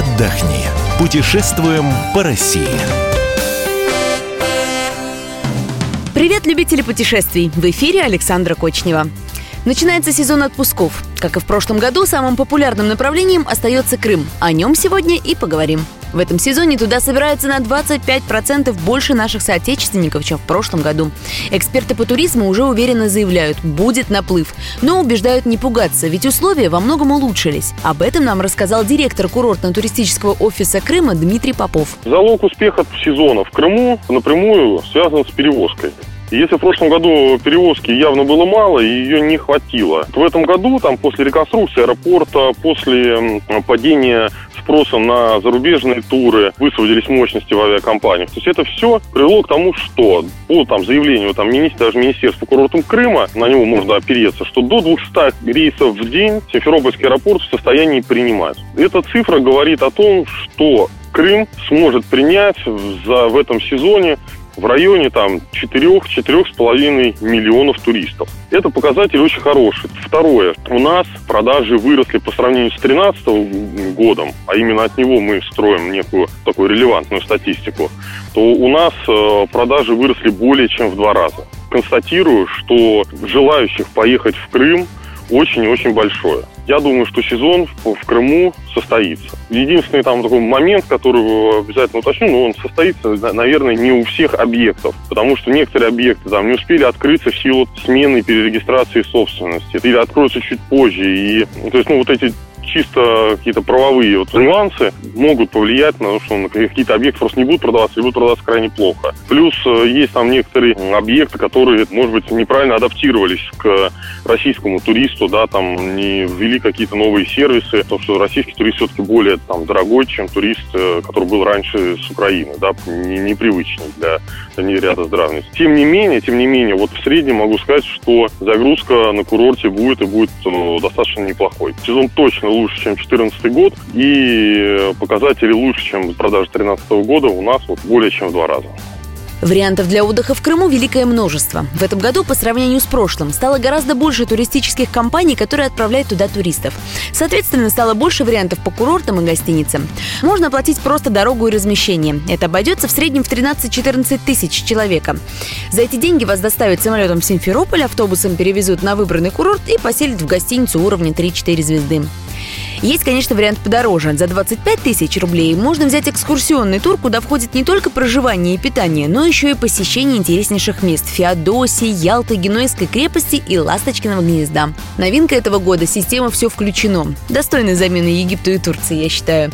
отдохни. Путешествуем по России. Привет, любители путешествий! В эфире Александра Кочнева. Начинается сезон отпусков. Как и в прошлом году, самым популярным направлением остается Крым. О нем сегодня и поговорим. В этом сезоне туда собирается на 25% больше наших соотечественников, чем в прошлом году. Эксперты по туризму уже уверенно заявляют, будет наплыв. Но убеждают не пугаться, ведь условия во многом улучшились. Об этом нам рассказал директор курортно-туристического офиса Крыма Дмитрий Попов. Залог успеха сезона в Крыму напрямую связан с перевозкой. Если в прошлом году перевозки явно было мало, и ее не хватило. В этом году, там, после реконструкции аэропорта, после падения спроса на зарубежные туры, высвободились мощности в авиакомпаниях. То есть это все привело к тому, что по там, заявлению там, даже Министерства курортом Крыма, на него можно опереться, что до 200 рейсов в день Симферопольский аэропорт в состоянии принимать. Эта цифра говорит о том, что Крым сможет принять за, в этом сезоне в районе там 4-4,5 миллионов туристов. Это показатель очень хороший. Второе. У нас продажи выросли по сравнению с 2013 годом, а именно от него мы строим некую такую релевантную статистику, то у нас э, продажи выросли более чем в два раза. Констатирую, что желающих поехать в Крым очень и очень большое. Я думаю, что сезон в Крыму состоится. Единственный там такой момент, который обязательно уточню, но он состоится, наверное, не у всех объектов, потому что некоторые объекты там не успели открыться в силу смены перерегистрации собственности, или откроются чуть позже. И, то есть, ну, вот эти чисто какие-то правовые вот нюансы могут повлиять на то, что какие-то объекты просто не будут продаваться и будут продаваться крайне плохо. Плюс э, есть там некоторые объекты, которые, может быть, неправильно адаптировались к российскому туристу, да, там не ввели какие-то новые сервисы, потому что российский турист все-таки более там дорогой, чем турист, э, который был раньше с Украины, да, непривычный для, для ряда здравных. Тем не менее, тем не менее, вот в среднем могу сказать, что загрузка на курорте будет и будет э, достаточно неплохой. Сезон точно лучше, чем 2014 год, и показатели лучше, чем продажи 2013 года у нас вот более чем в два раза. Вариантов для отдыха в Крыму великое множество. В этом году, по сравнению с прошлым, стало гораздо больше туристических компаний, которые отправляют туда туристов. Соответственно, стало больше вариантов по курортам и гостиницам. Можно оплатить просто дорогу и размещение. Это обойдется в среднем в 13-14 тысяч человека. За эти деньги вас доставят самолетом в Симферополь, автобусом перевезут на выбранный курорт и поселят в гостиницу уровня 3-4 звезды. Есть, конечно, вариант подороже. За 25 тысяч рублей можно взять экскурсионный тур, куда входит не только проживание и питание, но еще и посещение интереснейших мест – Феодосии, Ялты, Генуэзской крепости и Ласточкиного гнезда. Новинка этого года – система «Все включено». Достойная замена Египту и Турции, я считаю.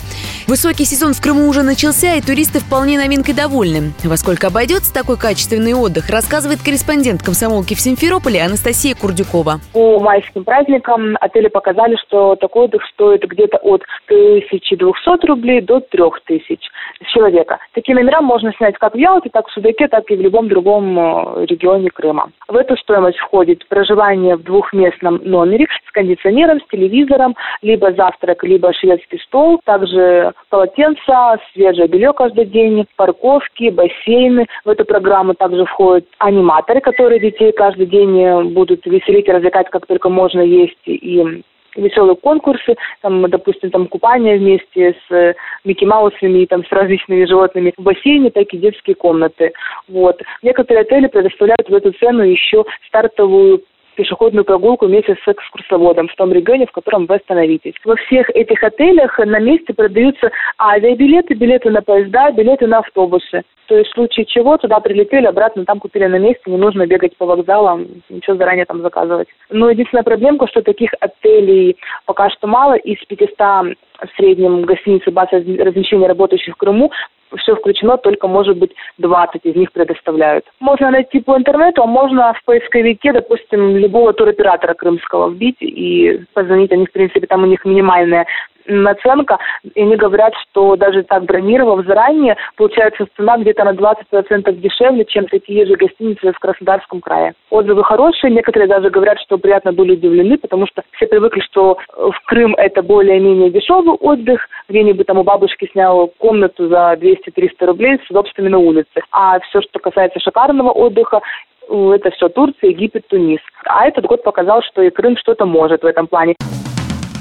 Высокий сезон в Крыму уже начался, и туристы вполне новинкой довольны. Во сколько обойдется такой качественный отдых, рассказывает корреспондент комсомолки в Симферополе Анастасия Курдюкова. По майским праздникам отели показали, что такой отдых стоит стоит где-то от 1200 рублей до 3000 с человека. Такие номера можно снять как в Ялте, так в Судаке, так и в любом другом э, регионе Крыма. В эту стоимость входит проживание в двухместном номере с кондиционером, с телевизором, либо завтрак, либо шведский стол, также полотенца, свежее белье каждый день, парковки, бассейны. В эту программу также входят аниматоры, которые детей каждый день будут веселить и развлекать, как только можно есть и веселые конкурсы, там, допустим, там купание вместе с э, Микки Маусами и там с различными животными в бассейне, так и детские комнаты. Вот. Некоторые отели предоставляют в эту цену еще стартовую пешеходную прогулку вместе с экскурсоводом в том регионе, в котором вы остановитесь. Во всех этих отелях на месте продаются авиабилеты, билеты на поезда, билеты на автобусы. То есть в случае чего туда прилетели, обратно там купили на месте, не нужно бегать по вокзалам, ничего заранее там заказывать. Но единственная проблемка, что таких отелей пока что мало, из 500 в среднем и баз размещения работающих в Крыму все включено, только, может быть, 20 из них предоставляют. Можно найти по интернету, а можно в поисковике, допустим, любого туроператора крымского вбить и позвонить. Они, в принципе, там у них минимальная наценка, и они говорят, что даже так бронировав заранее, получается цена где-то на 20% дешевле, чем такие же гостиницы в Краснодарском крае. Отзывы хорошие, некоторые даже говорят, что приятно были удивлены, потому что все привыкли, что в Крым это более-менее дешевый отдых, где-нибудь там у бабушки снял комнату за 200-300 рублей с удобствами на улице. А все, что касается шикарного отдыха, это все Турция, Египет, Тунис. А этот год показал, что и Крым что-то может в этом плане.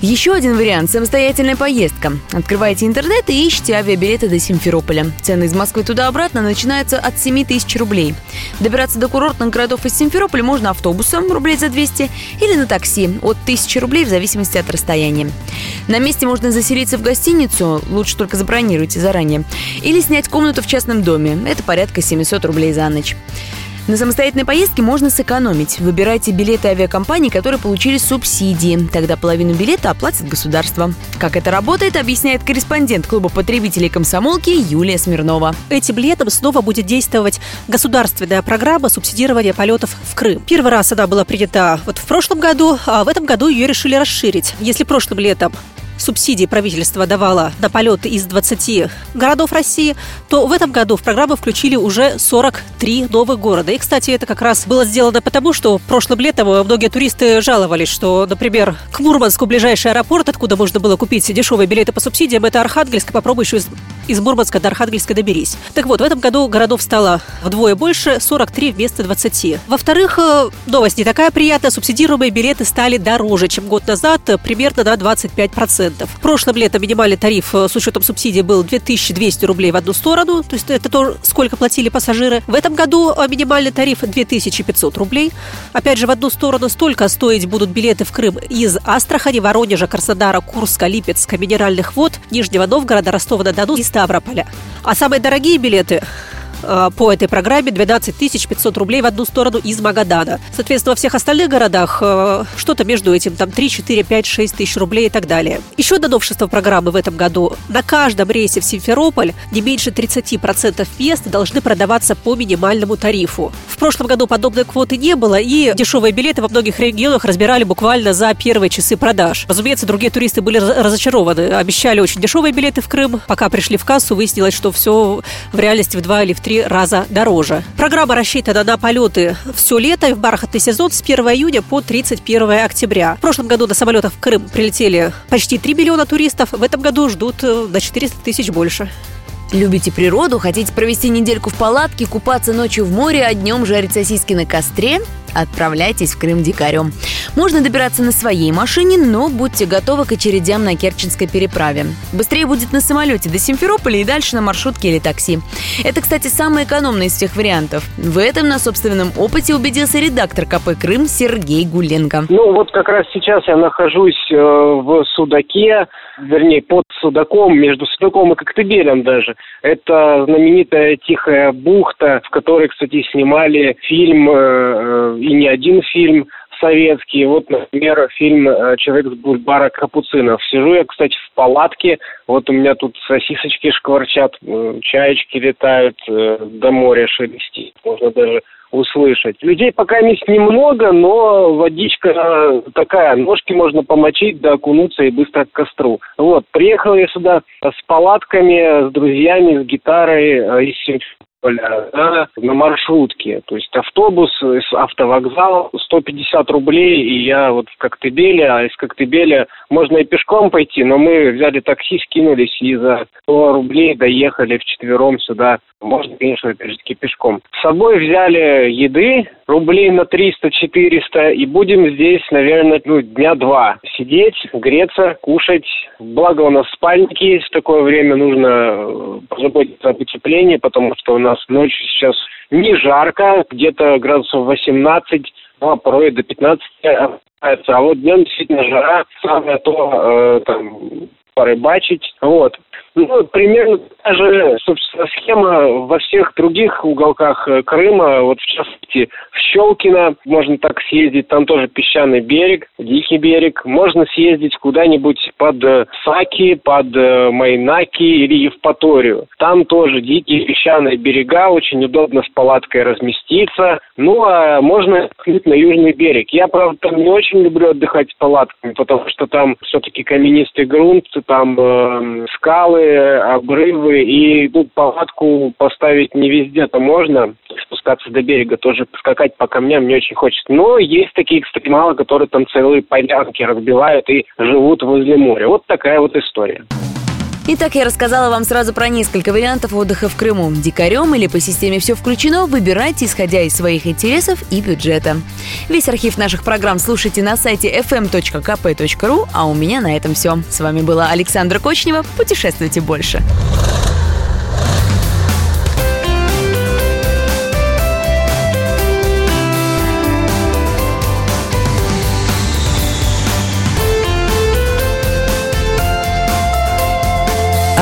Еще один вариант – самостоятельная поездка. Открываете интернет и ищите авиабилеты до Симферополя. Цены из Москвы туда-обратно начинаются от 7 тысяч рублей. Добираться до курортных городов из Симферополя можно автобусом рублей за 200 или на такси от 1000 рублей в зависимости от расстояния. На месте можно заселиться в гостиницу, лучше только забронируйте заранее, или снять комнату в частном доме. Это порядка 700 рублей за ночь. На самостоятельной поездке можно сэкономить. Выбирайте билеты авиакомпаний, которые получили субсидии. Тогда половину билета оплатит государство. Как это работает, объясняет корреспондент клуба потребителей комсомолки Юлия Смирнова. Этим летом снова будет действовать государственная программа субсидирования полетов в Крым. Первый раз она была принята вот в прошлом году, а в этом году ее решили расширить. Если прошлым летом субсидии правительство давало на полеты из 20 городов России, то в этом году в программу включили уже 43 новых города. И, кстати, это как раз было сделано потому, что прошлым летом многие туристы жаловались, что, например, к Мурманску ближайший аэропорт, откуда можно было купить дешевые билеты по субсидиям, это Архангельск, попробуй еще из, из Мурманска до Архангельска доберись. Так вот, в этом году городов стало вдвое больше, 43 вместо 20. Во-вторых, э, новость не такая приятная, субсидируемые билеты стали дороже, чем год назад, примерно на 25%. 10%. Прошлым летом минимальный тариф э, с учетом субсидий был 2200 рублей в одну сторону, то есть это то, сколько платили пассажиры. В этом году э, минимальный тариф 2500 рублей. Опять же, в одну сторону столько стоить будут билеты в Крым из Астрахани, Воронежа, Краснодара, Курска, Липецка, Минеральных вод, Нижнего Новгорода, Ростова-на-Дону и Ставрополя. А самые дорогие билеты Э, по этой программе 12 500 рублей в одну сторону из Магадана. Соответственно, во всех остальных городах э, что-то между этим, там 3, 4, 5, 6 тысяч рублей и так далее. Еще одно новшество программы в этом году. На каждом рейсе в Симферополь не меньше 30% мест должны продаваться по минимальному тарифу. В прошлом году подобной квоты не было, и дешевые билеты во многих регионах разбирали буквально за первые часы продаж. Разумеется, другие туристы были разочарованы. Обещали очень дешевые билеты в Крым. Пока пришли в кассу, выяснилось, что все в реальности в два или в три раза дороже. Программа рассчитана на полеты все лето и в бархатный сезон с 1 июня по 31 октября. В прошлом году на самолетах в Крым прилетели почти 3 миллиона туристов. В этом году ждут э, на 400 тысяч больше. Любите природу, хотите провести недельку в палатке, купаться ночью в море, а днем жарить сосиски на костре? отправляйтесь в Крым дикарем. Можно добираться на своей машине, но будьте готовы к очередям на Керченской переправе. Быстрее будет на самолете до Симферополя и дальше на маршрутке или такси. Это, кстати, самый экономный из всех вариантов. В этом на собственном опыте убедился редактор КП «Крым» Сергей Гуленко. Ну, вот как раз сейчас я нахожусь э, в Судаке, вернее, под Судаком, между Судаком и Коктебелем даже. Это знаменитая Тихая бухта, в которой, кстати, снимали фильм э, и не один фильм советский. Вот, например, фильм э, «Человек с бульвара Капуцинов». Сижу я, кстати, в палатке. Вот у меня тут сосисочки шкварчат, э, чаечки летают, э, до моря шелестит. Можно даже услышать. Людей пока есть немного, но водичка такая, ножки можно помочить, да окунуться и быстро к костру. Вот, приехал я сюда с палатками, с друзьями, с гитарой из да, на маршрутке. То есть автобус с автовокзала 150 рублей, и я вот в Коктебеле, а из Коктебеля можно и пешком пойти, но мы взяли такси, скинулись и за 100 рублей доехали вчетвером сюда. Можно, конечно, опять пешком. С собой взяли еды, рублей на 300-400, и будем здесь, наверное, ну, дня два сидеть, греться, кушать. Благо у нас спальники есть, в такое время нужно э, позаботиться об утеплении, потому что у нас ночью сейчас не жарко, где-то градусов 18, ну, а порой до 15 а вот днем действительно жара, самое то э, там порыбачить. Вот. Ну, примерно та же, собственно, схема во всех других уголках э, Крыма. Вот, в частности, в Щелкино можно так съездить. Там тоже песчаный берег, дикий берег. Можно съездить куда-нибудь под э, Саки, под э, Майнаки или Евпаторию. Там тоже дикие песчаные берега. Очень удобно с палаткой разместиться. Ну, а можно на южный берег. Я, правда, там не очень люблю отдыхать с палатками, потому что там все-таки каменистый грунт, там э, скалы, обрывы, и тут палатку поставить не везде-то можно. Спускаться до берега, тоже скакать по камням не очень хочется. Но есть такие экстремалы, которые там целые полянки разбивают и живут возле моря. Вот такая вот история. Итак, я рассказала вам сразу про несколько вариантов отдыха в Крыму. Дикарем или по системе «Все включено» выбирайте, исходя из своих интересов и бюджета. Весь архив наших программ слушайте на сайте fm.kp.ru, а у меня на этом все. С вами была Александра Кочнева. Путешествуйте больше.